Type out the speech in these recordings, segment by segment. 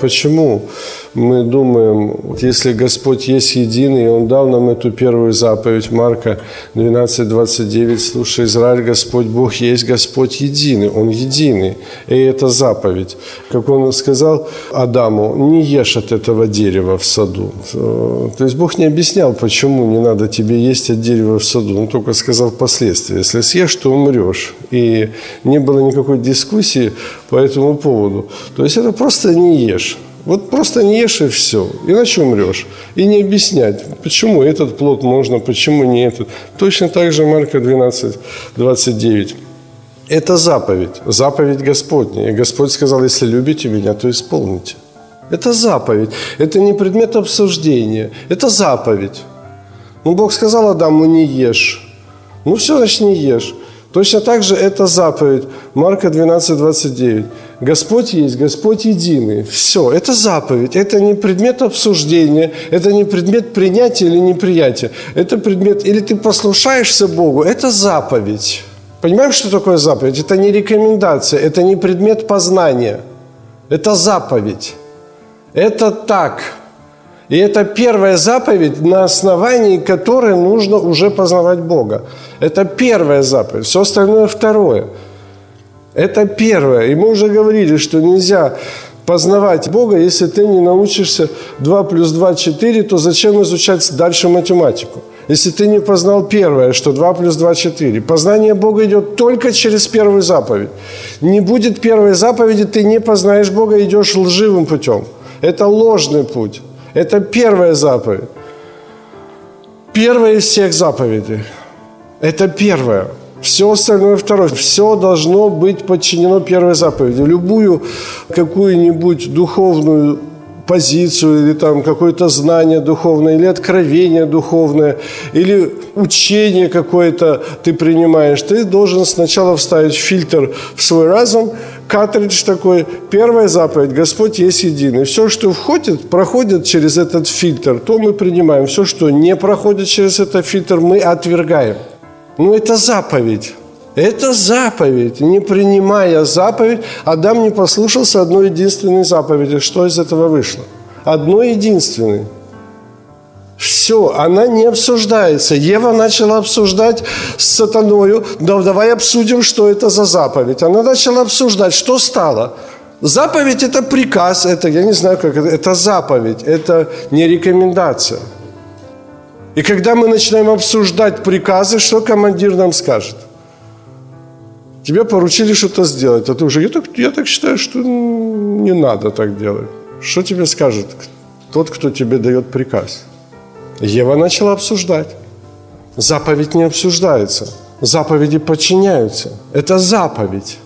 Почему мы думаем, если Господь есть единый, Он дал нам эту первую заповедь, Марка 12, 29, слушай, Израиль, Господь Бог есть Господь единый, Он единый, и это заповедь. Как Он сказал Адаму, не ешь от этого дерева в саду. То есть Бог не объяснял, почему не надо тебе есть от дерева в саду, Он только сказал последствия. Если съешь, то умрешь. И не было никакой дискуссии по этому поводу. То есть это просто не ешь. Вот просто не ешь и все, иначе умрешь. И не объяснять, почему этот плод можно, почему не этот. Точно так же Марка 12, 29. Это заповедь, заповедь Господня. И Господь сказал, если любите меня, то исполните. Это заповедь, это не предмет обсуждения, это заповедь. Ну, Бог сказал Адаму, не ешь. Ну, все, значит, не ешь. Точно так же это заповедь. Марка 12, 29. Господь есть, Господь единый. Все, это заповедь. Это не предмет обсуждения, это не предмет принятия или неприятия. Это предмет, или ты послушаешься Богу, это заповедь. Понимаешь, что такое заповедь? Это не рекомендация, это не предмет познания. Это заповедь. Это так. И это первая заповедь, на основании которой нужно уже познавать Бога. Это первая заповедь. Все остальное второе. Это первое. И мы уже говорили, что нельзя познавать Бога, если ты не научишься 2 плюс 2 – 4, то зачем изучать дальше математику? Если ты не познал первое, что 2 плюс 2 – 4. Познание Бога идет только через первую заповедь. Не будет первой заповеди, ты не познаешь Бога, идешь лживым путем. Это ложный путь. Это первая заповедь. Первая из всех заповедей. Это первое. Все остальное второе. Все должно быть подчинено первой заповеди. Любую какую-нибудь духовную позицию или там какое-то знание духовное, или откровение духовное, или учение какое-то ты принимаешь, ты должен сначала вставить фильтр в свой разум, картридж такой, первая заповедь, Господь есть единый. Все, что входит, проходит через этот фильтр, то мы принимаем. Все, что не проходит через этот фильтр, мы отвергаем. Ну, это заповедь. Это заповедь. Не принимая заповедь, Адам не послушался одной единственной заповеди. Что из этого вышло? Одной единственной. Все, она не обсуждается. Ева начала обсуждать с сатаною, да давай обсудим, что это за заповедь. Она начала обсуждать, что стало. Заповедь – это приказ, это, я не знаю, как это, это заповедь, это не рекомендация. И когда мы начинаем обсуждать приказы, что командир нам скажет? Тебе поручили что-то сделать, а ты уже, я так, я так считаю, что не надо так делать. Что тебе скажет тот, кто тебе дает приказ? Ева начала обсуждать. Заповедь не обсуждается. Заповеди подчиняются. Это заповедь.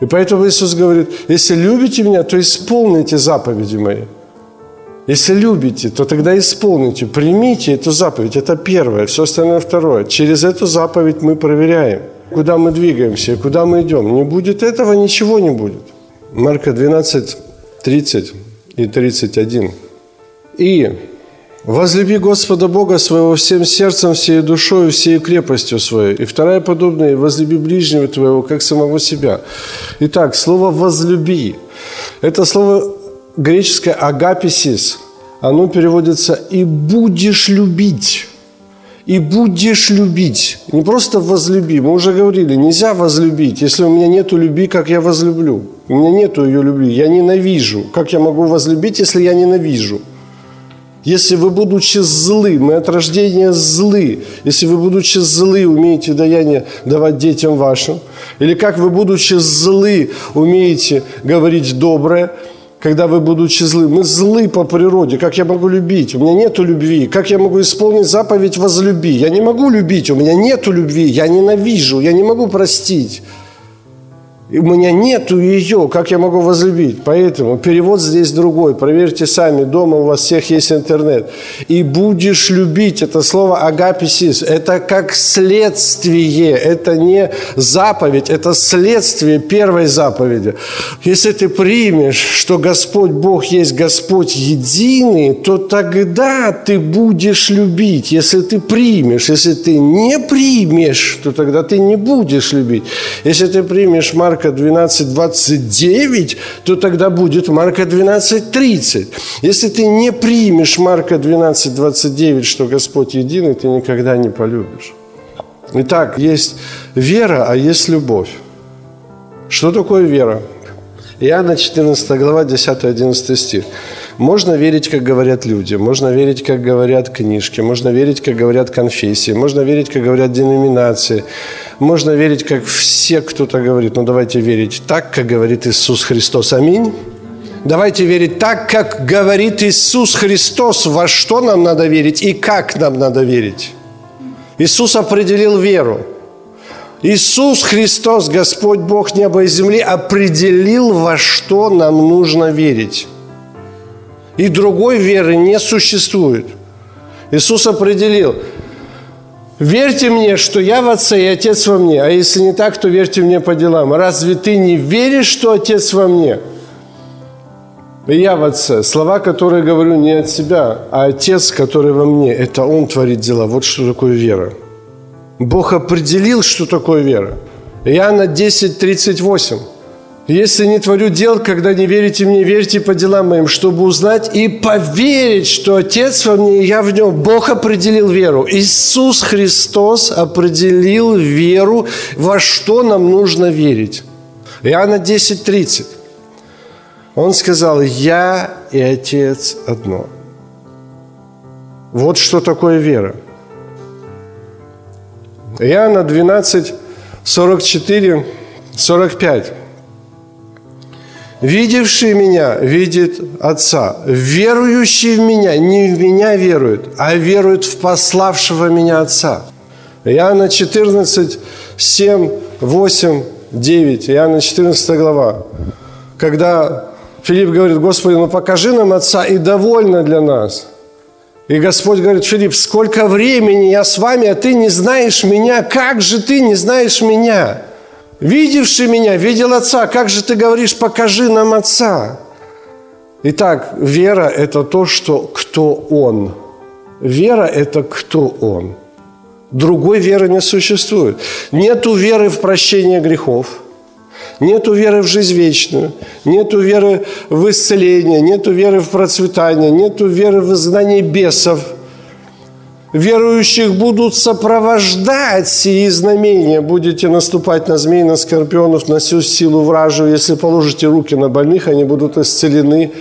И поэтому Иисус говорит, если любите меня, то исполните заповеди мои. Если любите, то тогда исполните, примите эту заповедь. Это первое, все остальное второе. Через эту заповедь мы проверяем, куда мы двигаемся куда мы идем. Не будет этого, ничего не будет. Марка 12, 30 и 31. И Возлюби Господа Бога своего всем сердцем, всей душой, всей крепостью своей. И вторая подобная, возлюби ближнего твоего, как самого себя. Итак, слово «возлюби» – это слово греческое «агаписис». Оно переводится «и будешь любить». И будешь любить. Не просто возлюби. Мы уже говорили, нельзя возлюбить, если у меня нет любви, как я возлюблю. У меня нет ее любви, я ненавижу. Как я могу возлюбить, если я ненавижу? Если вы, будучи злы, мы от рождения злы, если вы, будучи злы, умеете даяние давать детям вашим, или как вы, будучи злы, умеете говорить доброе, когда вы, будучи злы, мы злы по природе, как я могу любить? У меня нет любви. Как я могу исполнить заповедь возлюби? Я не могу любить, у меня нет любви, я ненавижу, я не могу простить. У меня нету ее, как я могу возлюбить? Поэтому перевод здесь другой. Проверьте сами, дома у вас всех есть интернет. И будешь любить, это слово агаписис, это как следствие, это не заповедь, это следствие первой заповеди. Если ты примешь, что Господь Бог есть Господь единый, то тогда ты будешь любить. Если ты примешь, если ты не примешь, то тогда ты не будешь любить. Если ты примешь Марк Марка 12, 29, то тогда будет Марка 12, 30. Если ты не примешь Марка 12, 29, что Господь единый, ты никогда не полюбишь. Итак, есть вера, а есть любовь. Что такое вера? Иоанна 14 глава, 10-11 стих. Можно верить, как говорят люди, можно верить, как говорят книжки, можно верить, как говорят конфессии, можно верить, как говорят деноминации, можно верить, как все кто-то говорит. Но давайте верить так, как говорит Иисус Христос. Аминь. Давайте верить так, как говорит Иисус Христос, во что нам надо верить и как нам надо верить. Иисус определил веру. Иисус Христос, Господь Бог неба и земли, определил, во что нам нужно верить. И другой веры не существует. Иисус определил, верьте мне, что я в Отце и Отец во мне, а если не так, то верьте мне по делам. Разве ты не веришь, что Отец во мне? И я в Отце. Слова, которые говорю не от себя, а Отец, который во мне, это Он творит дела. Вот что такое вера. Бог определил, что такое вера. Иоанна 10, 38. Если не творю дел, когда не верите мне, верьте по делам моим, чтобы узнать и поверить, что Отец во мне, и я в нем. Бог определил веру. Иисус Христос определил веру, во что нам нужно верить. Иоанна 10, 30. Он сказал, я и Отец одно. Вот что такое вера. Иоанна 12, 44, 45. Видевший меня видит Отца. Верующий в меня не в меня верует, а верует в пославшего меня Отца. Иоанна 14, 7, 8, 9. Иоанна 14 глава. Когда Филипп говорит, Господи, ну покажи нам Отца, и довольно для нас. И Господь говорит, Филипп, сколько времени я с вами, а ты не знаешь меня. Как же ты не знаешь меня? Видевший меня, видел Отца. Как же ты говоришь, покажи нам Отца? Итак, вера – это то, что кто Он. Вера – это кто Он. Другой веры не существует. Нету веры в прощение грехов – Нету веры в жизнь вечную, нету веры в исцеление, нету веры в процветание, нету веры в изгнание бесов. Верующих будут сопровождать сии знамения. Будете наступать на змей, на скорпионов, на всю силу вражию. Если положите руки на больных, они будут исцелены.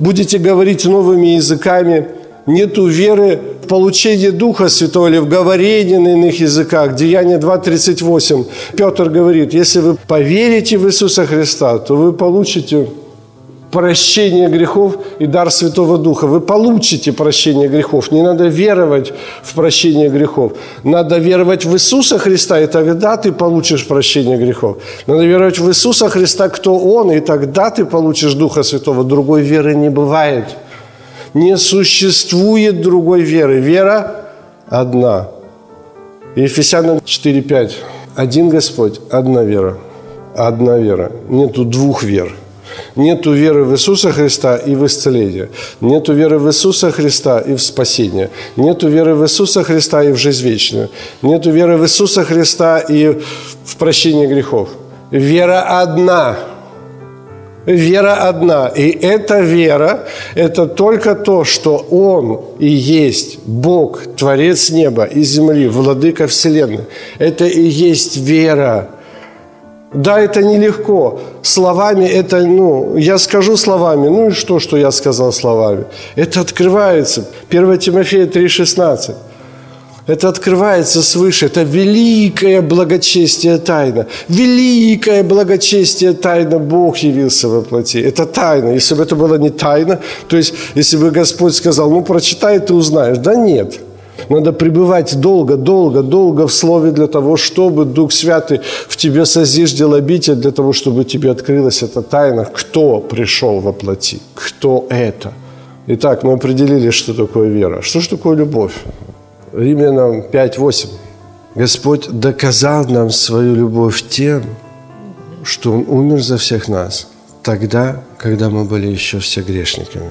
Будете говорить новыми языками – нету веры в получение Духа Святого или в говорение на иных языках. Деяние 2.38. Петр говорит, если вы поверите в Иисуса Христа, то вы получите прощение грехов и дар Святого Духа. Вы получите прощение грехов. Не надо веровать в прощение грехов. Надо веровать в Иисуса Христа, и тогда ты получишь прощение грехов. Надо веровать в Иисуса Христа, кто Он, и тогда ты получишь Духа Святого. Другой веры не бывает. Не существует другой веры. Вера одна. Ефесянам 4.5. Один Господь, одна вера. Одна вера. Нету двух вер. Нету веры в Иисуса Христа и в исцеление. Нету веры в Иисуса Христа и в спасение. Нету веры в Иисуса Христа и в жизнь вечную. Нету веры в Иисуса Христа и в прощение грехов. Вера одна – Вера одна. И эта вера – это только то, что Он и есть Бог, Творец неба и земли, Владыка Вселенной. Это и есть вера. Да, это нелегко. Словами это, ну, я скажу словами, ну и что, что я сказал словами? Это открывается. 1 Тимофея 3,16. Это открывается свыше. Это великое благочестие тайна. Великое благочестие тайна Бог явился во плоти. Это тайна. Если бы это было не тайна, то есть если бы Господь сказал, ну прочитай, ты узнаешь. Да нет. Надо пребывать долго, долго, долго в Слове для того, чтобы Дух Святый в тебе созиждел обитель, для того, чтобы тебе открылась эта тайна, кто пришел во плоти, кто это. Итак, мы определили, что такое вера. Что же такое любовь? Римлянам 5.8. Господь доказал нам свою любовь тем, что Он умер за всех нас, тогда, когда мы были еще все грешниками.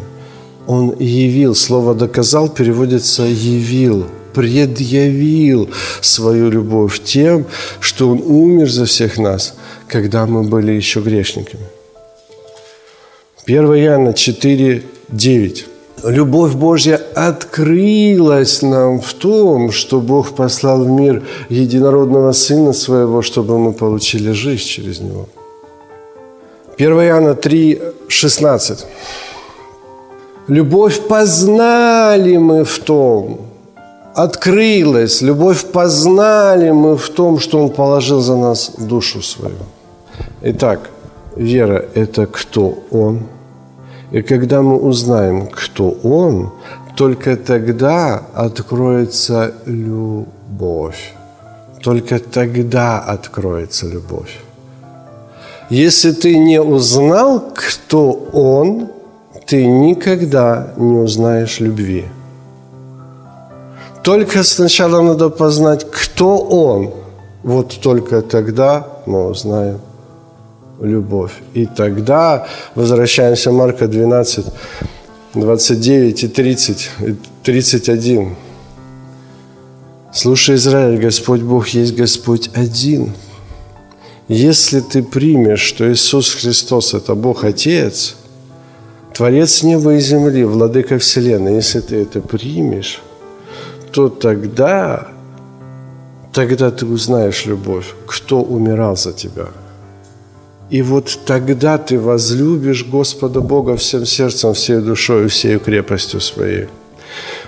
Он явил, слово «доказал» переводится «явил», предъявил свою любовь тем, что Он умер за всех нас, когда мы были еще грешниками. 1 Иоанна 4, 9. Любовь Божья открылась нам в том, что Бог послал в мир единородного Сына Своего, чтобы мы получили жизнь через Него. 1 Иоанна 3, 16. Любовь познали мы в том, открылась, любовь познали мы в том, что Он положил за нас душу свою. Итак, вера – это кто Он. И когда мы узнаем, кто Он, только тогда откроется любовь. Только тогда откроется любовь. Если ты не узнал, кто Он – ты никогда не узнаешь любви. Только сначала надо познать, кто Он. Вот только тогда мы узнаем любовь. И тогда возвращаемся Марка 12, 29 и 30, и 31. Слушай, Израиль, Господь Бог есть Господь один. Если ты примешь, что Иисус Христос – это Бог Отец – Творец неба и земли, владыка вселенной, если ты это примешь, то тогда, тогда ты узнаешь любовь, кто умирал за тебя. И вот тогда ты возлюбишь Господа Бога всем сердцем, всей душой, всей крепостью своей.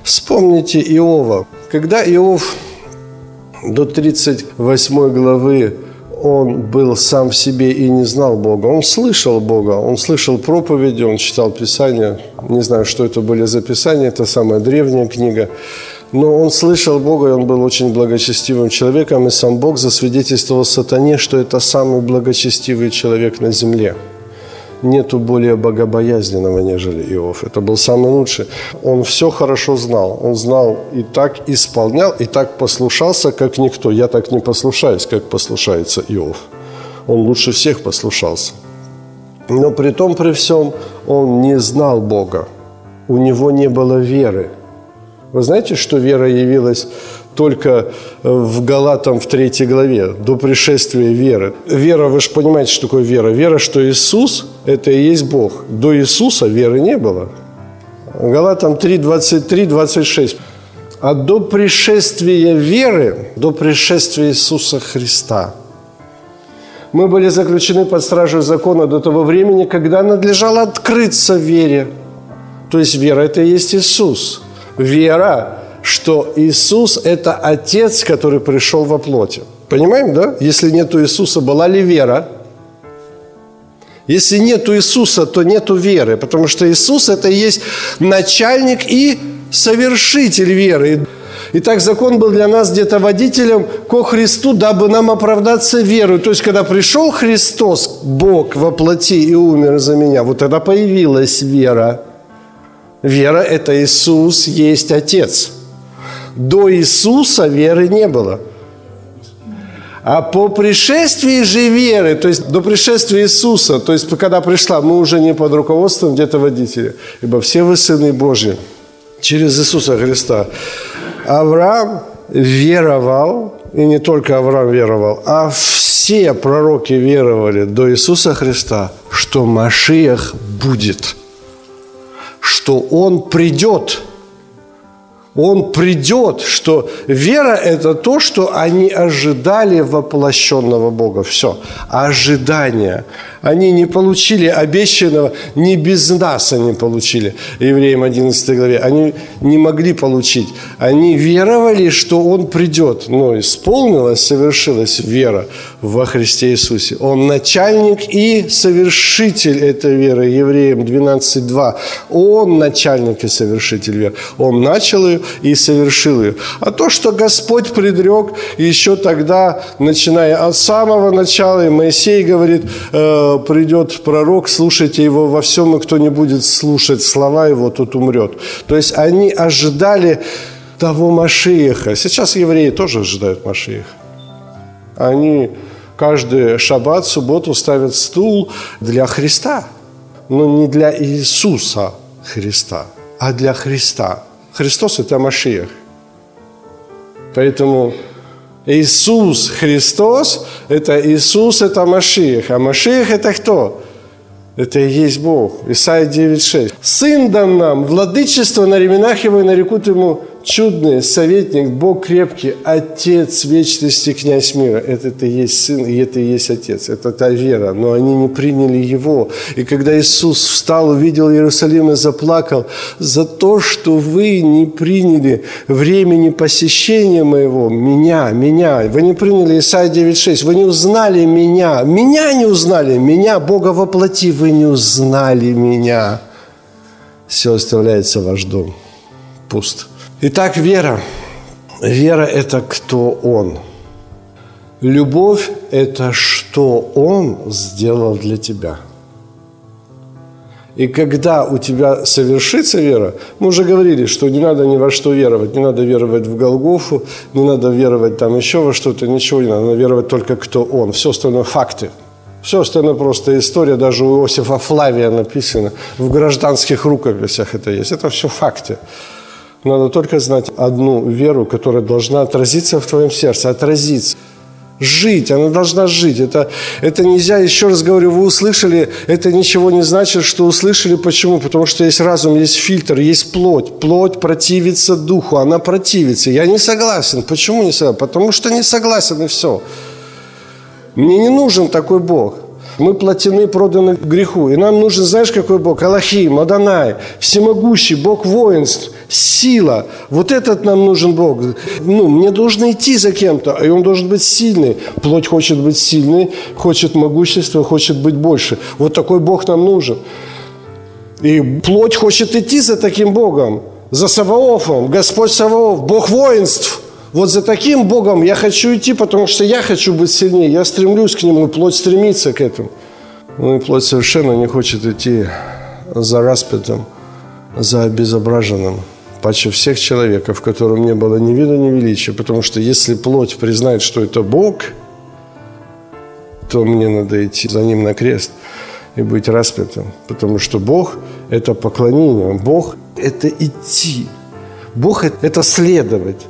Вспомните Иова. Когда Иов до 38 главы он был сам в себе и не знал Бога. Он слышал Бога, он слышал проповеди, он читал Писания. Не знаю, что это были за Писания, это самая древняя книга. Но он слышал Бога, и он был очень благочестивым человеком, и сам Бог засвидетельствовал сатане, что это самый благочестивый человек на земле – нету более богобоязненного, нежели Иов. Это был самый лучший. Он все хорошо знал. Он знал и так исполнял, и так послушался, как никто. Я так не послушаюсь, как послушается Иов. Он лучше всех послушался. Но при том, при всем, он не знал Бога. У него не было веры. Вы знаете, что вера явилась только э, в Галатам в третьей главе, до пришествия веры. Вера, вы же понимаете, что такое вера. Вера, что Иисус – это и есть Бог. До Иисуса веры не было. Галатам 3, 23, 26. А до пришествия веры, до пришествия Иисуса Христа, мы были заключены под стражей закона до того времени, когда надлежало открыться вере. То есть вера – это и есть Иисус. Вера что Иисус – это Отец, который пришел во плоти. Понимаем, да? Если нет Иисуса, была ли вера? Если нет Иисуса, то нет веры, потому что Иисус – это и есть начальник и совершитель веры. Итак, закон был для нас где-то водителем ко Христу, дабы нам оправдаться верой. То есть, когда пришел Христос, Бог во плоти и умер за меня, вот тогда появилась вера. Вера – это Иисус есть Отец – до Иисуса веры не было. А по пришествии же веры, то есть до пришествия Иисуса, то есть когда пришла, мы уже не под руководством где-то водителя, ибо все вы сыны Божьи через Иисуса Христа. Авраам веровал, и не только Авраам веровал, а все пророки веровали до Иисуса Христа, что Машиах будет, что Он придет – он придет, что вера – это то, что они ожидали воплощенного Бога. Все. Ожидание. Они не получили обещанного, не без нас они получили. Евреям 11 главе. Они не могли получить. Они веровали, что Он придет. Но исполнилась, совершилась вера во Христе Иисусе. Он начальник и совершитель этой веры. Евреям 12.2. Он начальник и совершитель веры. Он начал ее, и совершил ее. А то, что Господь предрек еще тогда, начиная от самого начала, и Моисей говорит, э, придет пророк, слушайте его во всем, и кто не будет слушать слова его, тот умрет. То есть они ожидали того Машиеха. Сейчас евреи тоже ожидают Машиеха. Они каждый шаббат, субботу ставят стул для Христа. Но не для Иисуса Христа, а для Христа. Христос – это Машиях. Поэтому Иисус Христос – это Иисус, это Машиях. А Машиях – это кто? Это и есть Бог. Исайя 9.6. «Сын дан нам, владычество на ременах его, и нарекут ему чудный советник, Бог крепкий, Отец вечности, князь мира. Это и есть Сын, и это и есть Отец. Это та вера, но они не приняли Его. И когда Иисус встал, увидел Иерусалим и заплакал за то, что вы не приняли времени посещения моего, меня, меня. Вы не приняли Исайя 9.6, вы не узнали меня, меня не узнали, меня, Бога воплоти, вы не узнали меня. Все оставляется ваш дом пуст. Итак, вера. Вера – это кто Он. Любовь – это что Он сделал для тебя. И когда у тебя совершится вера, мы уже говорили, что не надо ни во что веровать. Не надо веровать в Голгофу, не надо веровать там еще во что-то, ничего не надо. Надо веровать только кто Он. Все остальное – факты. Все остальное просто история, даже у Иосифа Флавия написано, в гражданских рукописях это есть. Это все факты. Надо только знать одну веру, которая должна отразиться в твоем сердце, отразиться. Жить, она должна жить. Это, это нельзя, еще раз говорю, вы услышали, это ничего не значит, что услышали. Почему? Потому что есть разум, есть фильтр, есть плоть. Плоть противится духу, она противится. Я не согласен. Почему не согласен? Потому что не согласен и все. Мне не нужен такой Бог. Мы плотины, проданы греху. И нам нужен, знаешь, какой Бог? Аллахим, Адонай, всемогущий, Бог воинств, сила. Вот этот нам нужен Бог. Ну, мне должно идти за кем-то, и он должен быть сильный. Плоть хочет быть сильной, хочет могущества, хочет быть больше. Вот такой Бог нам нужен. И плоть хочет идти за таким Богом, за Саваофом, Господь Саваоф, Бог воинств – вот за таким Богом я хочу идти, потому что я хочу быть сильнее. Я стремлюсь к Нему, плоть стремится к этому. Ну и плоть совершенно не хочет идти за распятым, за обезображенным. Паче всех человека, в котором не было ни вида, ни величия. Потому что если плоть признает, что это Бог, то мне надо идти за Ним на крест и быть распятым. Потому что Бог – это поклонение. Бог – это идти. Бог – это следовать.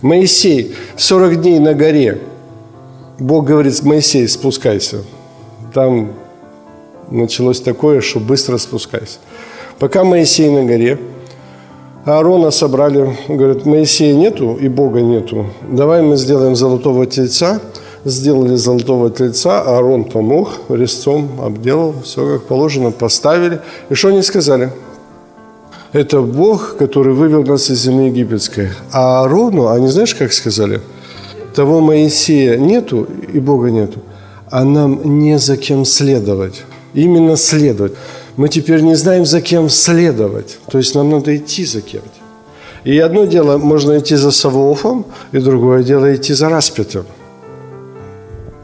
Моисей 40 дней на горе. Бог говорит, Моисей, спускайся. Там началось такое, что быстро спускайся. Пока Моисей на горе, Аарона собрали, говорят, Моисея нету и Бога нету. Давай мы сделаем золотого тельца. Сделали золотого тельца, Аарон помог, резцом обделал, все как положено, поставили. И что они сказали? это Бог, который вывел нас из земли египетской. А Аарону, они знаешь, как сказали? Того Моисея нету и Бога нету, а нам не за кем следовать. Именно следовать. Мы теперь не знаем, за кем следовать. То есть нам надо идти за кем-то. И одно дело, можно идти за Савоофом, и другое дело идти за распятым.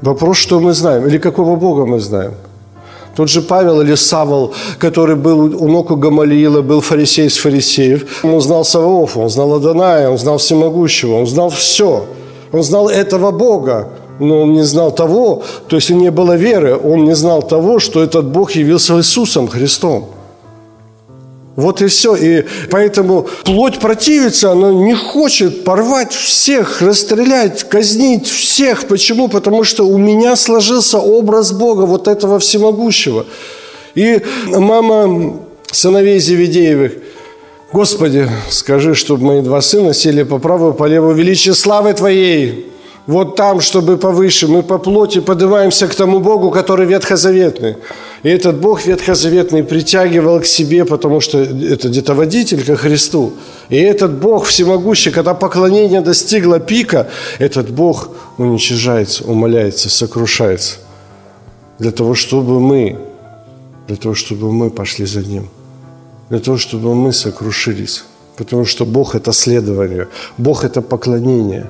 Вопрос, что мы знаем, или какого Бога мы знаем – тот же Павел или Савол, который был у ног у Гамалиила, был фарисей из фарисеев. Он знал Саваофа, он знал Адоная, он знал Всемогущего, он знал все. Он знал этого Бога, но он не знал того, то есть не было веры, он не знал того, что этот Бог явился Иисусом Христом. Вот и все. И поэтому плоть противится, она не хочет порвать всех, расстрелять, казнить всех. Почему? Потому что у меня сложился образ Бога, вот этого всемогущего. И мама сыновей Зеведеевых, Господи, скажи, чтобы мои два сына сели по правую, по левую величие славы Твоей. Вот там, чтобы повыше, мы по плоти поднимаемся к тому Богу, который ветхозаветный. И этот Бог ветхозаветный притягивал к себе, потому что это где-то водитель ко Христу. И этот Бог всемогущий, когда поклонение достигло пика, этот Бог уничижается, умоляется, сокрушается. Для того, чтобы мы, для того, чтобы мы пошли за Ним. Для того, чтобы мы сокрушились Потому что Бог – это следование, Бог – это поклонение.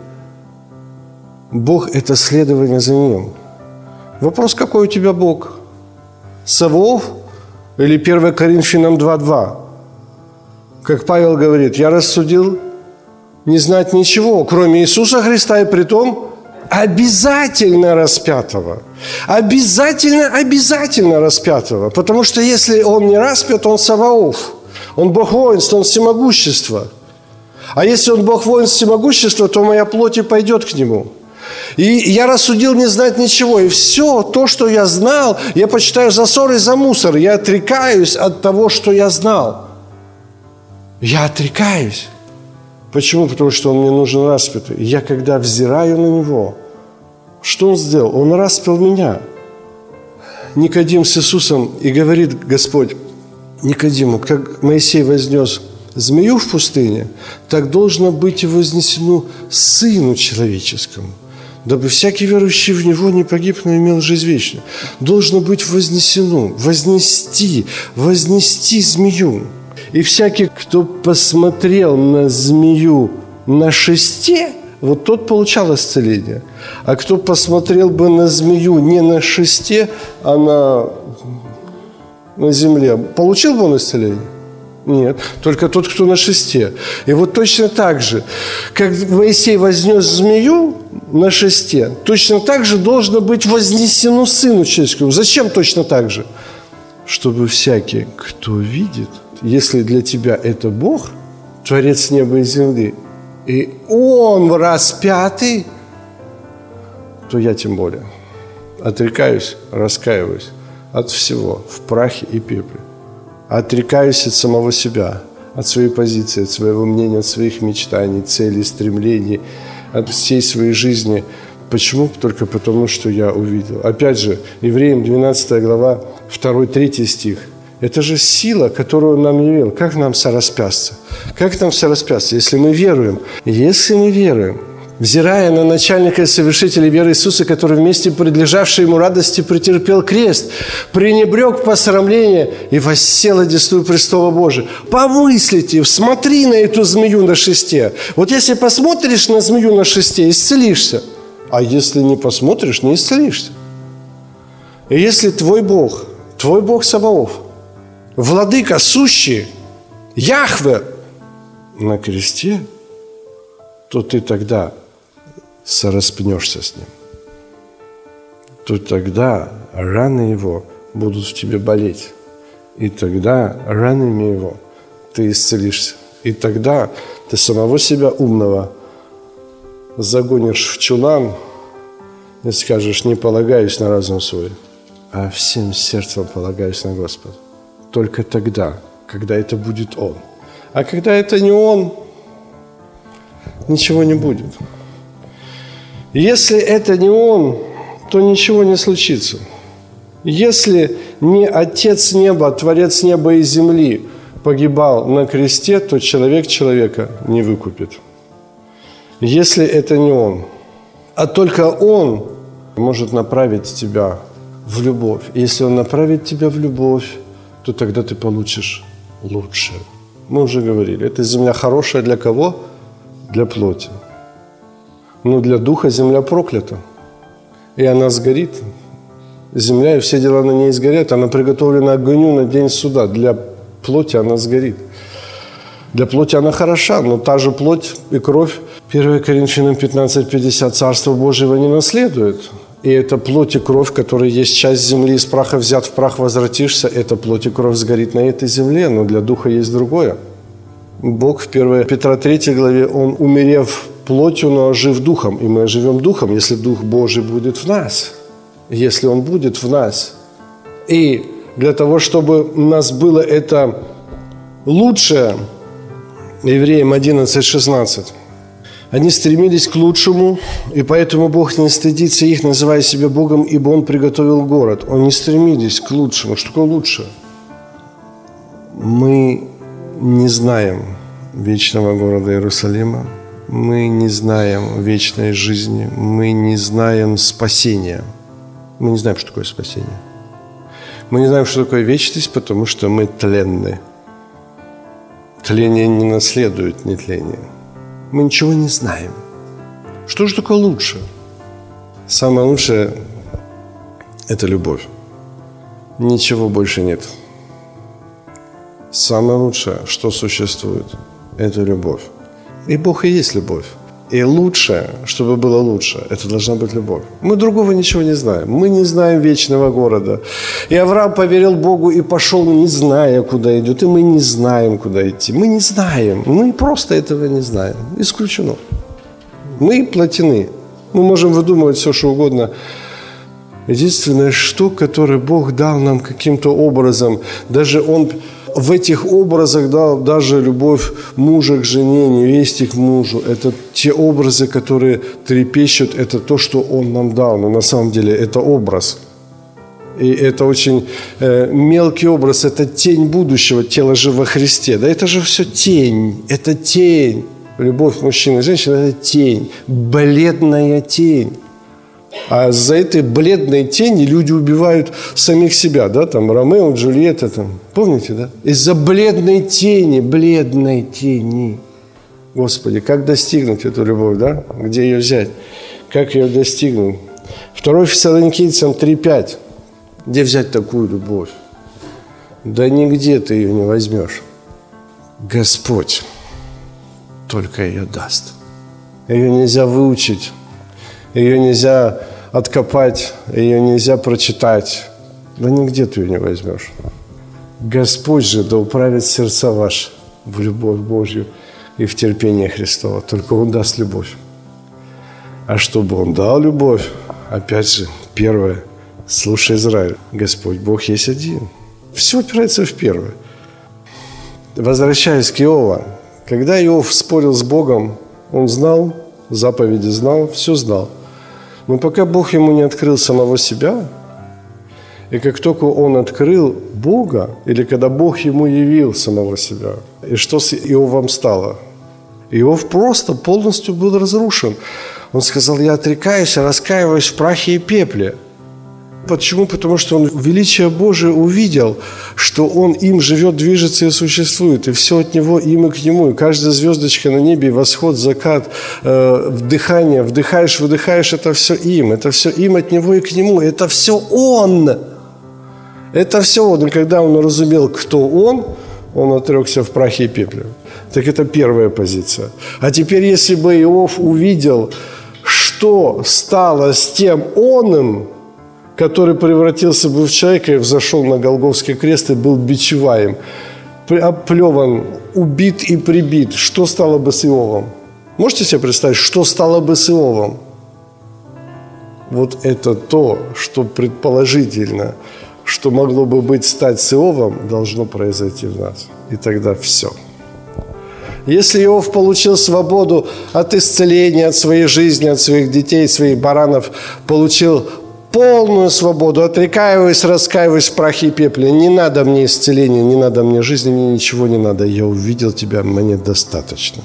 Бог – это следование за Ним. Вопрос, какой у тебя Бог? Савов или 1 Коринфянам 2.2? Как Павел говорит, я рассудил не знать ничего, кроме Иисуса Христа, и при том обязательно распятого. Обязательно, обязательно распятого. Потому что если он не распят, он Саваоф. Он Бог воинства, Он всемогущество. А если Он Бог воинства, всемогущества, то моя плоть и пойдет к Нему. И я рассудил не знать ничего. И все то, что я знал, я почитаю за ссор и за мусор. Я отрекаюсь от того, что я знал. Я отрекаюсь. Почему? Потому что он мне нужен распятый. Я когда взираю на него, что он сделал? Он распил меня. Никодим с Иисусом и говорит Господь, Никодиму, как Моисей вознес змею в пустыне, так должно быть и вознесено Сыну Человеческому, дабы всякий верующий в Него не погиб, но имел жизнь вечную. Должно быть вознесено, вознести, вознести змею. И всякий, кто посмотрел на змею на шесте, вот тот получал исцеление. А кто посмотрел бы на змею не на шесте, а на на земле, получил бы он исцеление? Нет, только тот, кто на шесте. И вот точно так же, как Моисей вознес змею на шесте, точно так же должно быть вознесено Сыну Человеческому. Зачем точно так же? Чтобы всякий, кто видит, если для тебя это Бог, Творец неба и земли, и Он распятый, то я тем более отрекаюсь, раскаиваюсь от всего, в прахе и пепле. Отрекаюсь от самого себя, от своей позиции, от своего мнения, от своих мечтаний, целей, стремлений, от всей своей жизни. Почему? Только потому, что я увидел. Опять же, Евреям 12 глава, 2-3 стих. Это же сила, которую он нам явил. Как нам сораспясться? Как нам сораспясться, если мы веруем? Если мы веруем, взирая на начальника и совершителя веры Иисуса, который вместе предлежавшей ему радости претерпел крест, пренебрег посрамление и воссел одесную престола Божия. Помыслите, смотри на эту змею на шесте. Вот если посмотришь на змею на шесте, исцелишься. А если не посмотришь, не исцелишься. И если твой Бог, твой Бог Саваоф, владыка сущий, Яхве на кресте, то ты тогда сораспнешься с ним, то тогда раны его будут в тебе болеть. И тогда ранами его ты исцелишься. И тогда ты самого себя умного загонишь в чулан и скажешь, не полагаюсь на разум свой, а всем сердцем полагаюсь на Господа. Только тогда, когда это будет Он. А когда это не Он, ничего не будет. Если это не Он, то ничего не случится. Если не Отец неба, Творец неба и земли погибал на кресте, то человек человека не выкупит. Если это не Он, а только Он может направить тебя в любовь. Если Он направит тебя в любовь, то тогда ты получишь лучше. Мы уже говорили, эта земля хорошая для кого? Для плоти но для духа земля проклята. И она сгорит. Земля и все дела на ней сгорят. Она приготовлена огню на день суда. Для плоти она сгорит. Для плоти она хороша, но та же плоть и кровь 1 Коринфянам 15.50 Царство Божьего не наследует. И это плоть и кровь, которая есть часть земли, из праха взят в прах возвратишься, эта плоть и кровь сгорит на этой земле, но для духа есть другое. Бог в 1 Петра 3 главе, Он, умерев плотью, но ожив духом. И мы оживем духом, если Дух Божий будет в нас. Если Он будет в нас. И для того, чтобы у нас было это лучшее, Евреям 11.16, они стремились к лучшему, и поэтому Бог не стыдится их, называя себя Богом, ибо Он приготовил город. Они стремились к лучшему. Что такое лучше? Мы не знаем вечного города Иерусалима, мы не знаем вечной жизни, мы не знаем спасения. Мы не знаем, что такое спасение. Мы не знаем, что такое вечность, потому что мы тленны. тление не наследует нетление. Мы ничего не знаем. Что же такое лучше? Самое лучшее – это любовь. Ничего больше нет. Самое лучшее, что существует, это любовь. И Бог и есть любовь. И лучшее, чтобы было лучше, это должна быть любовь. Мы другого ничего не знаем. Мы не знаем вечного города. И Авраам поверил Богу и пошел, не зная, куда идет. И мы не знаем, куда идти. Мы не знаем. Мы просто этого не знаем. Исключено. Мы плотины. Мы можем выдумывать все, что угодно. Единственное, что, которое Бог дал нам каким-то образом, даже Он в этих образах дал даже любовь мужа к жене, невесте к мужу. Это те образы, которые трепещут, это то, что Он нам дал. Но на самом деле это образ. И это очень э, мелкий образ, это тень будущего, тело же во Христе. Да это же все тень, это тень. Любовь мужчины и женщины – это тень, бледная тень. А за этой бледной тени люди убивают самих себя, да, там Ромео, Джульетта, там, помните, да? Из-за бледной тени, бледной тени. Господи, как достигнуть эту любовь, да? Где ее взять? Как ее достигнуть? 2 Фессалоникийцам 3.5. Где взять такую любовь? Да нигде ты ее не возьмешь. Господь только ее даст. Ее нельзя выучить, ее нельзя откопать, ее нельзя прочитать. Да нигде ты ее не возьмешь. Господь же да управит сердца ваши в любовь Божью и в терпение Христова. Только Он даст любовь. А чтобы Он дал любовь, опять же, первое, слушай Израиль, Господь Бог есть один. Все опирается в первое. Возвращаясь к Иова, когда Иов спорил с Богом, он знал, заповеди знал, все знал. Но пока Бог ему не открыл самого себя, и как только он открыл Бога, или когда Бог ему явил самого себя, и что с Иовом стало? Иов просто полностью был разрушен. Он сказал, я отрекаюсь, раскаиваюсь в прахе и пепле – Почему? Потому что он величие Божие увидел, что он им живет, движется и существует, и все от него им и к нему. И каждая звездочка на небе, восход, закат, э, вдыхание, вдыхаешь, выдыхаешь, это все им. Это все им от него и к нему. Это все он. Это все он. И когда он разумел, кто он, он отрекся в прахе и пепле. Так это первая позиция. А теперь, если бы Иов увидел, что стало с тем оным, который превратился бы в человека и взошел на Голговский крест и был бичеваем, оплеван, убит и прибит, что стало бы с Иовом? Можете себе представить, что стало бы с Иовом? Вот это то, что предположительно, что могло бы быть стать с Иовом, должно произойти в нас. И тогда все. Если Иов получил свободу от исцеления, от своей жизни, от своих детей, своих баранов, получил полную свободу, отрекаюсь, раскаиваюсь в прахе и пепле. Не надо мне исцеления, не надо мне жизни, мне ничего не надо. Я увидел тебя, мне достаточно.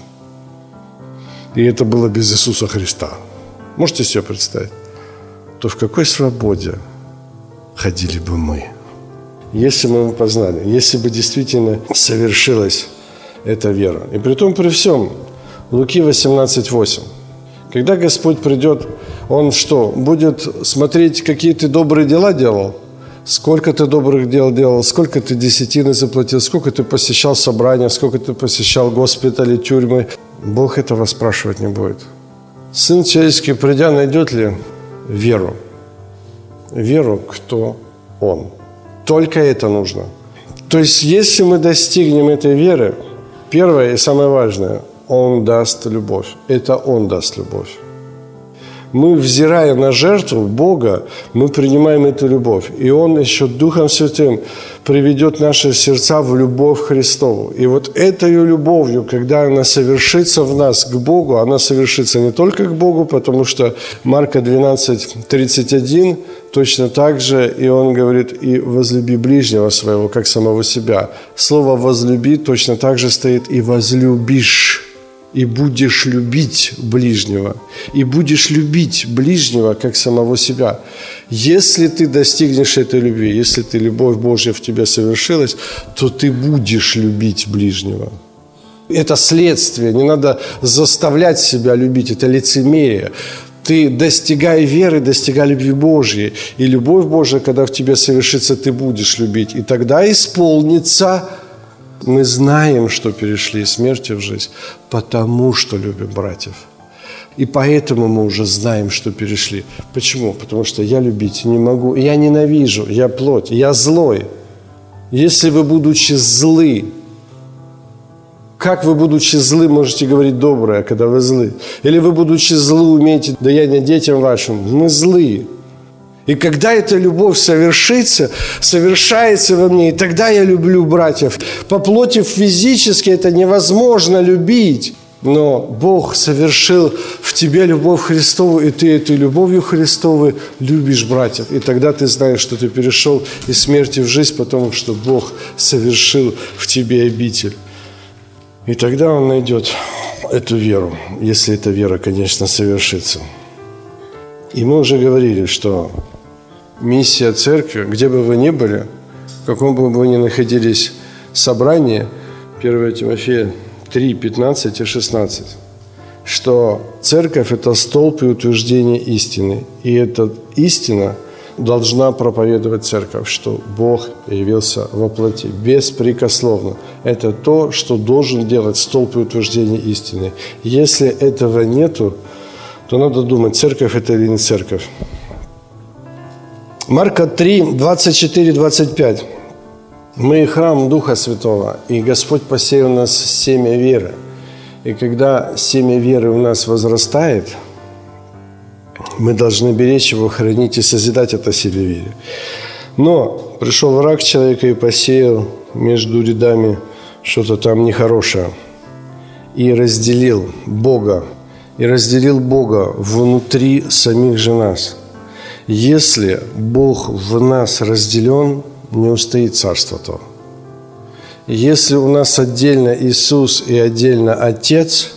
И это было без Иисуса Христа. Можете себе представить? То в какой свободе ходили бы мы? Если мы его познали, если бы действительно совершилась эта вера. И при том, при всем, Луки 18.8. Когда Господь придет он что, будет смотреть, какие ты добрые дела делал? Сколько ты добрых дел делал, сколько ты десятины заплатил, сколько ты посещал собрания, сколько ты посещал госпитали, тюрьмы. Бог этого спрашивать не будет. Сын человеческий, придя, найдет ли веру? Веру, кто Он. Только это нужно. То есть, если мы достигнем этой веры, первое и самое важное, Он даст любовь. Это Он даст любовь мы, взирая на жертву Бога, мы принимаем эту любовь. И Он еще Духом Святым приведет наши сердца в любовь Христову. И вот этой любовью, когда она совершится в нас к Богу, она совершится не только к Богу, потому что Марка 12, 31 точно так же, и он говорит, и возлюби ближнего своего, как самого себя. Слово «возлюби» точно так же стоит «и возлюбишь» и будешь любить ближнего, и будешь любить ближнего, как самого себя. Если ты достигнешь этой любви, если ты любовь Божья в тебе совершилась, то ты будешь любить ближнего. Это следствие. Не надо заставлять себя любить. Это лицемерие. Ты достигай веры, достигай любви Божьей. И любовь Божья, когда в тебе совершится, ты будешь любить. И тогда исполнится мы знаем, что перешли из смерти в жизнь, потому что любим братьев. И поэтому мы уже знаем, что перешли. Почему? Потому что я любить не могу. Я ненавижу, я плоть, я злой. Если вы, будучи злы, как вы, будучи злы, можете говорить доброе, когда вы злы? Или вы, будучи злы, умеете даяние детям вашим? Мы злые. И когда эта любовь совершится, совершается во мне, и тогда я люблю братьев. По плоти физически это невозможно любить. Но Бог совершил в тебе любовь Христову, и ты этой любовью Христовой любишь братьев. И тогда ты знаешь, что ты перешел из смерти в жизнь, потому что Бог совершил в тебе обитель. И тогда Он найдет эту веру, если эта вера, конечно, совершится. И мы уже говорили, что миссия церкви, где бы вы ни были, в каком бы вы ни находились собрании, 1 Тимофея 3, 15 и 16, что церковь – это столб и утверждение истины. И эта истина должна проповедовать церковь, что Бог явился во плоти, беспрекословно. Это то, что должен делать столб и утверждение истины. Если этого нету, то надо думать, церковь это или не церковь. Марка 3, 24-25. Мы храм Духа Святого, и Господь посеял у нас семя веры. И когда семя веры у нас возрастает, мы должны беречь его, хранить и созидать это семя веры. Но пришел враг человека и посеял между рядами что-то там нехорошее. И разделил Бога, и разделил Бога внутри самих же нас. Если Бог в нас разделен, не устоит царство то. Если у нас отдельно Иисус и отдельно Отец,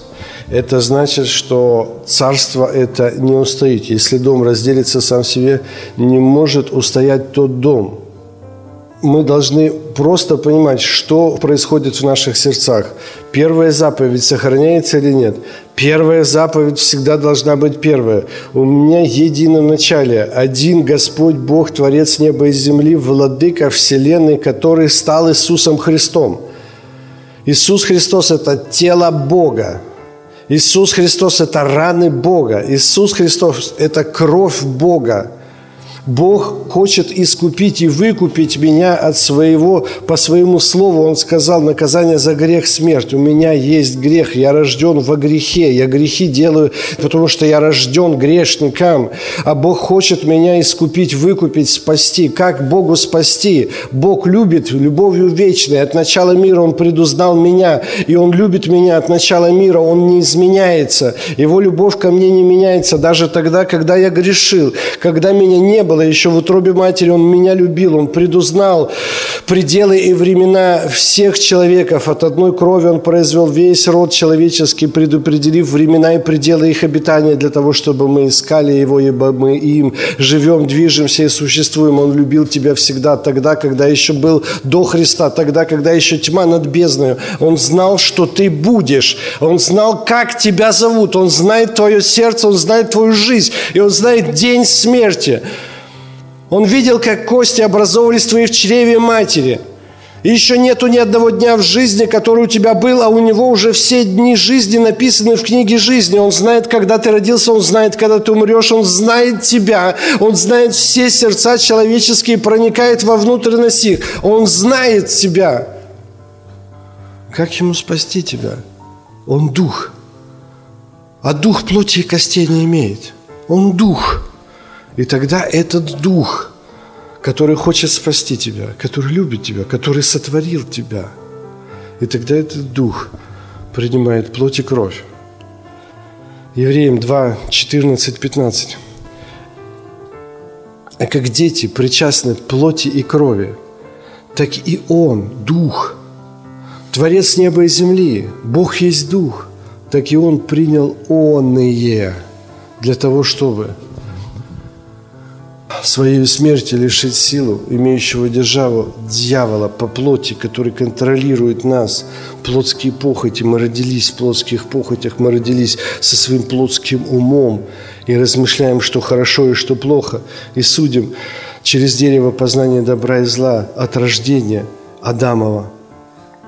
это значит, что царство это не устоит. Если дом разделится сам себе, не может устоять тот дом. Мы должны просто понимать, что происходит в наших сердцах. Первая заповедь сохраняется или нет? Первая заповедь всегда должна быть первая. У меня едино начале. Один Господь Бог, Творец неба и земли, Владыка Вселенной, который стал Иисусом Христом. Иисус Христос – это тело Бога. Иисус Христос – это раны Бога. Иисус Христос – это кровь Бога. Бог хочет искупить и выкупить меня от своего, по своему слову, Он сказал, наказание за грех – смерть. У меня есть грех, я рожден во грехе, я грехи делаю, потому что я рожден грешником. А Бог хочет меня искупить, выкупить, спасти. Как Богу спасти? Бог любит любовью вечной. От начала мира Он предузнал меня, и Он любит меня от начала мира. Он не изменяется. Его любовь ко мне не меняется даже тогда, когда я грешил, когда меня не было было еще в утробе матери, Он меня любил, Он предузнал пределы и времена всех человеков. От одной крови Он произвел весь род человеческий, предупредив времена и пределы их обитания для того, чтобы мы искали Его, ибо мы им живем, движемся и существуем. Он любил тебя всегда, тогда, когда еще был до Христа, тогда, когда еще тьма над бездною. Он знал, что ты будешь. Он знал, как тебя зовут. Он знает твое сердце, Он знает твою жизнь. И Он знает день смерти. Он видел, как кости образовывались твои в чреве матери. И еще нету ни одного дня в жизни, который у тебя был, а у него уже все дни жизни написаны в книге жизни. Он знает, когда ты родился, он знает, когда ты умрешь, он знает тебя, он знает все сердца человеческие, проникает во внутренность их. Он знает тебя. Как ему спасти тебя? Он дух. А дух плоти и костей не имеет. Он дух. И тогда этот дух, который хочет спасти тебя, который любит тебя, который сотворил тебя, и тогда этот дух принимает плоть и кровь. Евреям 2, 14, 15. А как дети причастны плоти и крови, так и Он, Дух, Творец неба и земли, Бог есть Дух, так и Он принял онные для того, чтобы своей смерти лишить силу, имеющего державу дьявола по плоти, который контролирует нас, плотские похоти. Мы родились в плотских похотях, мы родились со своим плотским умом и размышляем, что хорошо и что плохо, и судим через дерево познания добра и зла от рождения Адамова.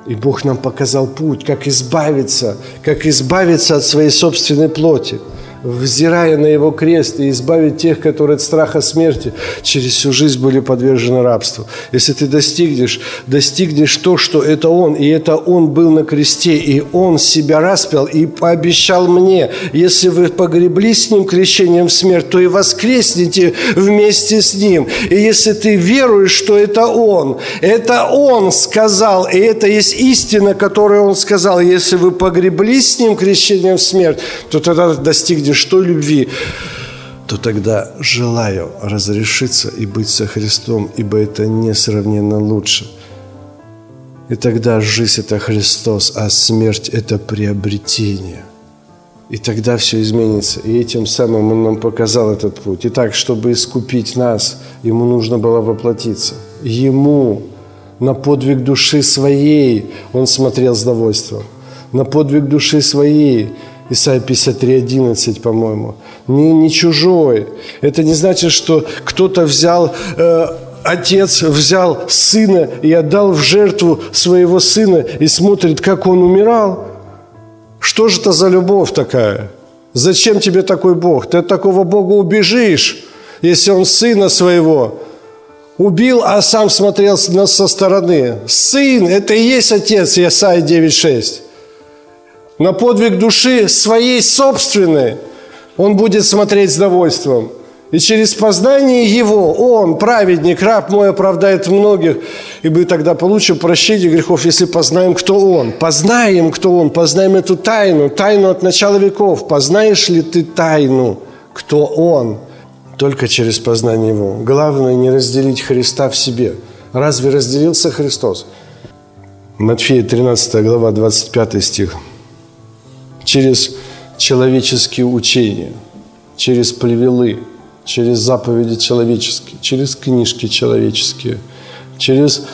И Бог нам показал путь, как избавиться, как избавиться от своей собственной плоти – взирая на его крест и избавить тех, которые от страха смерти через всю жизнь были подвержены рабству. Если ты достигнешь, достигнешь то, что это Он, и это Он был на кресте, и Он себя распял и пообещал мне, если вы погребли с Ним крещением в смерть, то и воскреснете вместе с Ним. И если ты веруешь, что это Он, это Он сказал, и это есть истина, которую Он сказал, если вы погребли с Ним крещением в смерть, то тогда достигнешь достигнешь той любви, то тогда желаю разрешиться и быть со Христом, ибо это несравненно лучше. И тогда жизнь – это Христос, а смерть – это приобретение. И тогда все изменится. И этим самым Он нам показал этот путь. Итак, чтобы искупить нас, Ему нужно было воплотиться. Ему на подвиг души своей Он смотрел с довольством. На подвиг души своей Исайя 53, 11, по-моему. Не, не чужой. Это не значит, что кто-то взял, э, отец взял сына и отдал в жертву своего сына и смотрит, как он умирал. Что же это за любовь такая? Зачем тебе такой Бог? Ты от такого Бога убежишь, если он сына своего убил, а сам смотрел нас со стороны. Сын – это и есть отец, Исайя 9,6 на подвиг души своей собственной, он будет смотреть с довольством. И через познание Его, Он, праведник, раб мой, оправдает многих, и мы тогда получим прощение грехов, если познаем, кто Он. Познаем, кто Он, познаем эту тайну, тайну от начала веков. Познаешь ли ты тайну, кто Он? Только через познание Его. Главное не разделить Христа в себе. Разве разделился Христос? Матфея 13 глава, 25 стих через человеческие учения, через плевелы, через заповеди человеческие, через книжки человеческие, через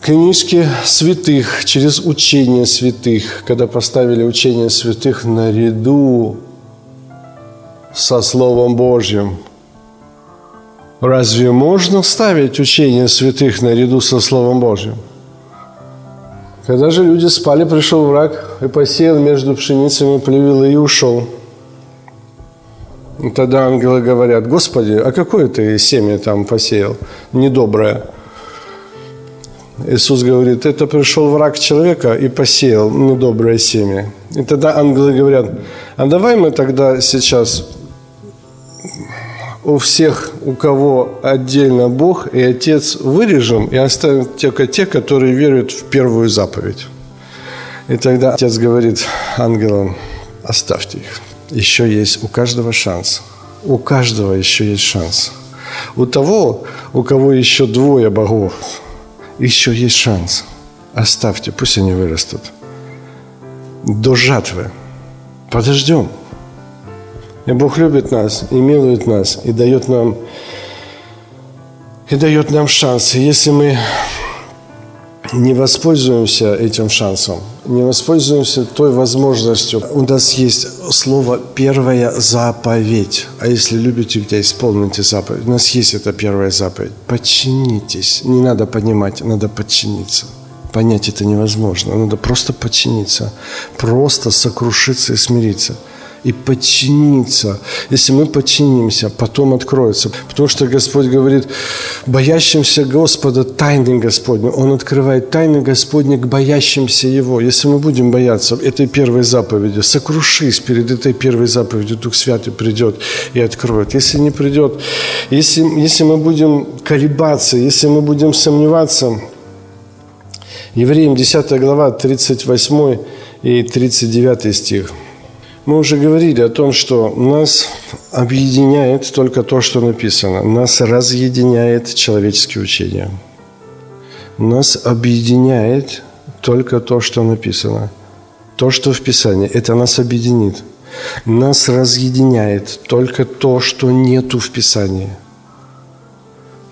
книжки святых, через учения святых, когда поставили учения святых наряду со Словом Божьим. Разве можно ставить учения святых наряду со Словом Божьим? Когда же люди спали, пришел враг и посеял между пшеницами плевелы и ушел. И тогда ангелы говорят, Господи, а какое ты семя там посеял? Недоброе. Иисус говорит, это пришел враг человека и посеял недоброе семя. И тогда ангелы говорят, а давай мы тогда сейчас у всех, у кого отдельно Бог и Отец, вырежем и оставим только те, которые веруют в первую заповедь. И тогда Отец говорит ангелам, оставьте их. Еще есть у каждого шанс. У каждого еще есть шанс. У того, у кого еще двое богов, еще есть шанс. Оставьте, пусть они вырастут. До жатвы. Подождем. И Бог любит нас и милует нас, и дает нам, и дает нам шанс. И если мы не воспользуемся этим шансом, не воспользуемся той возможностью. У нас есть слово «первая заповедь». А если любите меня, исполните заповедь. У нас есть эта первая заповедь. Подчинитесь. Не надо понимать, надо подчиниться. Понять это невозможно. Надо просто подчиниться. Просто сокрушиться и смириться – и подчиниться. Если мы подчинимся, потом откроется. Потому что Господь говорит, боящимся Господа тайны Господни. Он открывает тайны Господни к боящимся Его. Если мы будем бояться этой первой заповеди, сокрушись перед этой первой заповедью, Дух Святый придет и откроет. Если не придет, если, если мы будем колебаться, если мы будем сомневаться, Евреям 10 глава, 38 и 39 стих – мы уже говорили о том, что нас объединяет только то, что написано. Нас разъединяет человеческие учения. Нас объединяет только то, что написано. То, что в Писании, это нас объединит. Нас разъединяет только то, что нету в Писании.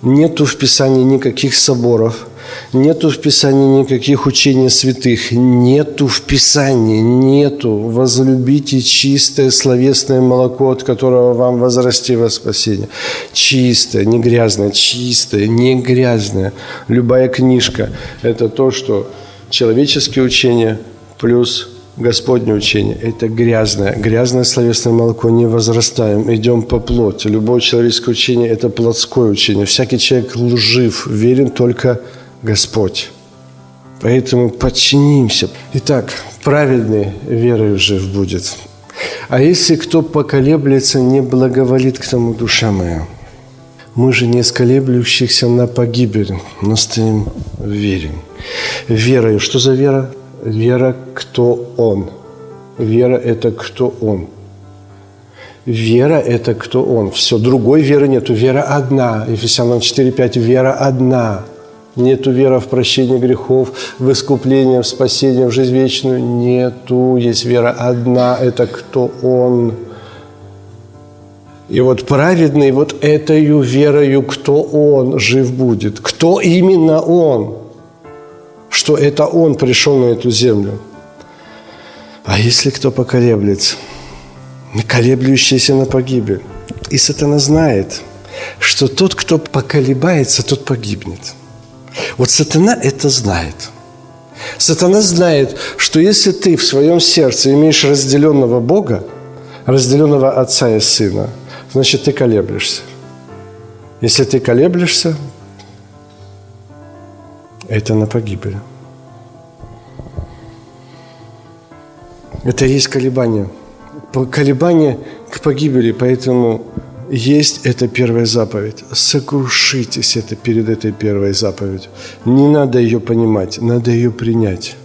Нету в Писании никаких соборов, нету в Писании никаких учений святых, нету в Писании, нету возлюбите чистое словесное молоко, от которого вам возрасти во спасение. Чистое, не грязное, чистое, не грязное. Любая книжка – это то, что человеческие учения плюс Господне учение – это грязное, грязное словесное молоко, не возрастаем, идем по плоти. Любое человеческое учение – это плотское учение. Всякий человек лжив, верен только Господь. Поэтому подчинимся. Итак, праведный верою жив будет. А если кто поколеблется, не благоволит к тому душа моя. Мы же не с колеблющихся на погибель, но стоим в. Верою. Что за вера? Вера, кто Он. Вера – это кто Он. Вера – это кто Он. Все, другой веры нету. Вера одна. Ефесянам 4,5. Вера одна. Нету веры в прощение грехов, в искупление, в спасение, в жизнь вечную. Нету. Есть вера одна. Это кто Он. И вот праведный вот этой верою, кто Он жив будет. Кто именно Он – что это Он пришел на эту землю. А если кто поколеблется, колеблющийся на погибель, и сатана знает, что тот, кто поколебается, тот погибнет. Вот сатана это знает. Сатана знает, что если ты в своем сердце имеешь разделенного Бога, разделенного Отца и Сына, значит, ты колеблешься. Если ты колеблешься, это на погибель. Это есть колебание. Колебание к погибели, поэтому есть эта первая заповедь. Сокрушитесь это перед этой первой заповедью. Не надо ее понимать, надо ее принять.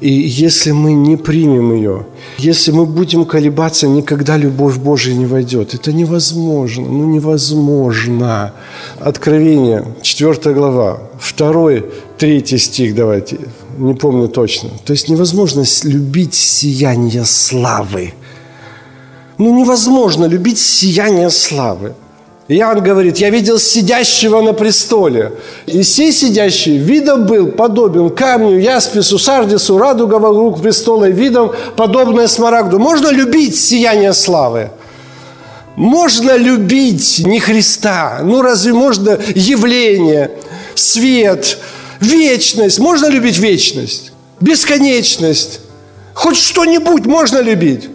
И если мы не примем ее, если мы будем колебаться, никогда любовь Божия не войдет. Это невозможно, ну невозможно. Откровение, 4 глава, 2, 3 стих, давайте, не помню точно. То есть невозможно любить сияние славы. Ну невозможно любить сияние славы. Иоанн говорит, я видел сидящего на престоле. И сей сидящий видом был подобен камню, яспису, сардису, радуга вокруг престола, видом подобное смарагду. Можно любить сияние славы? Можно любить не Христа. Ну разве можно явление, свет, вечность? Можно любить вечность? Бесконечность? Хоть что-нибудь можно любить?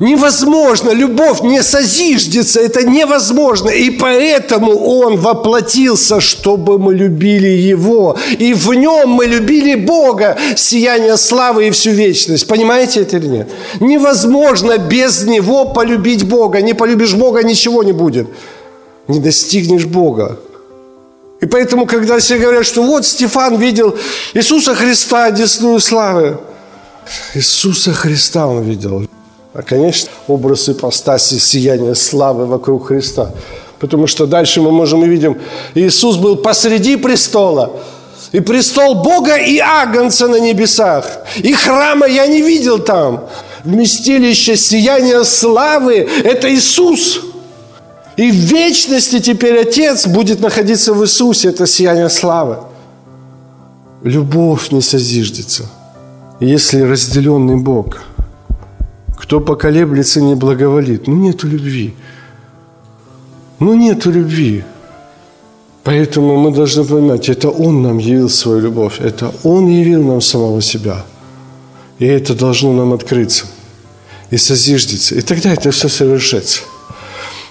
Невозможно, любовь не созиждется, это невозможно. И поэтому Он воплотился, чтобы мы любили Его. И в Нем мы любили Бога, сияние славы и всю вечность. Понимаете это или нет? Невозможно без Него полюбить Бога. Не полюбишь Бога, ничего не будет. Не достигнешь Бога. И поэтому, когда все говорят, что вот Стефан видел Иисуса Христа, десную славы. Иисуса Христа он видел. А, конечно, образ ипостаси, сияния славы вокруг Христа. Потому что дальше мы можем и видим, Иисус был посреди престола. И престол Бога и Агнца на небесах. И храма я не видел там. Вместилище сияния славы – это Иисус. И в вечности теперь Отец будет находиться в Иисусе. Это сияние славы. Любовь не созиждется, если разделенный Бог – кто поколеблется, не благоволит. Ну, нету любви. Ну, нету любви. Поэтому мы должны понимать, это Он нам явил свою любовь. Это Он явил нам самого себя. И это должно нам открыться и созиждется. И тогда это все совершится.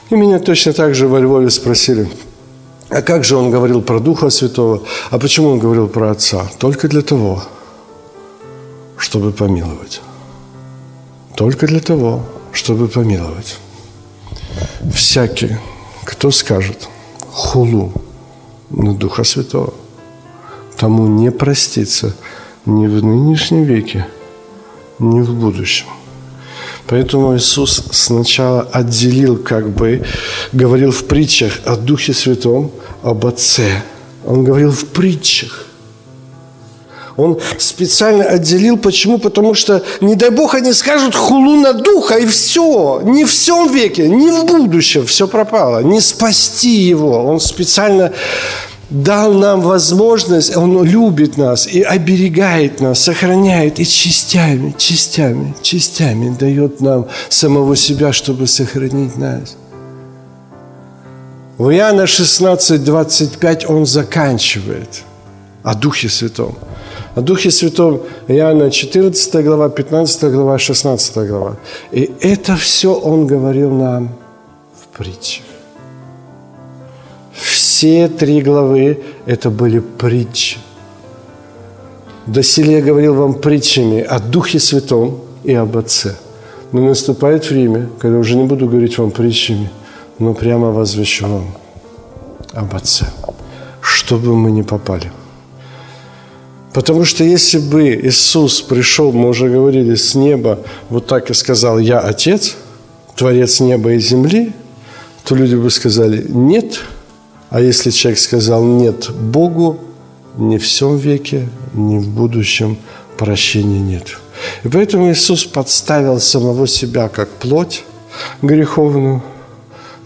И меня точно так же во Львове спросили, а как же он говорил про Духа Святого, а почему он говорил про Отца? Только для того, чтобы помиловать. Только для того, чтобы помиловать. Всякий, кто скажет хулу на Духа Святого, тому не простится ни в нынешнем веке, ни в будущем. Поэтому Иисус сначала отделил, как бы, говорил в притчах о Духе Святом, об Отце. Он говорил в притчах. Он специально отделил. Почему? Потому что, не дай Бог, они скажут хулу на духа, и все. Не в всем веке, не в будущем все пропало. Не спасти его. Он специально дал нам возможность, Он любит нас и оберегает нас, сохраняет и частями, частями, частями дает нам самого себя, чтобы сохранить нас. В Иоанна 16, 25 он заканчивает о Духе Святом. О Духе Святом Иоанна 14 глава, 15 глава, 16 глава. И это все он говорил нам в притчах. Все три главы – это были притчи. Доселе я говорил вам притчами о Духе Святом и об Отце. Но наступает время, когда уже не буду говорить вам притчами, но прямо возвещу вам об Отце, чтобы мы не попали. Потому что если бы Иисус пришел, мы уже говорили, с неба, вот так и сказал, я Отец, Творец неба и земли, то люди бы сказали, нет – а если человек сказал «нет» Богу, ни в всем веке, ни в будущем прощения нет. И поэтому Иисус подставил самого себя как плоть греховную,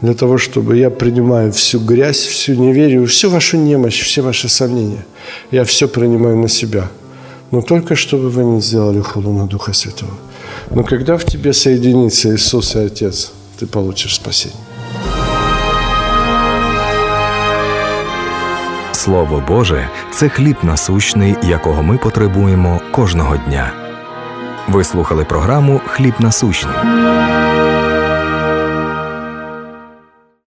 для того, чтобы я принимаю всю грязь, всю неверие, всю вашу немощь, все ваши сомнения. Я все принимаю на себя. Но только чтобы вы не сделали хулу на Духа Святого. Но когда в тебе соединится Иисус и Отец, ты получишь спасение. Слово Боже це хліб насущний, якого ми потребуємо кожного дня. Ви слухали програму Хліб насущний.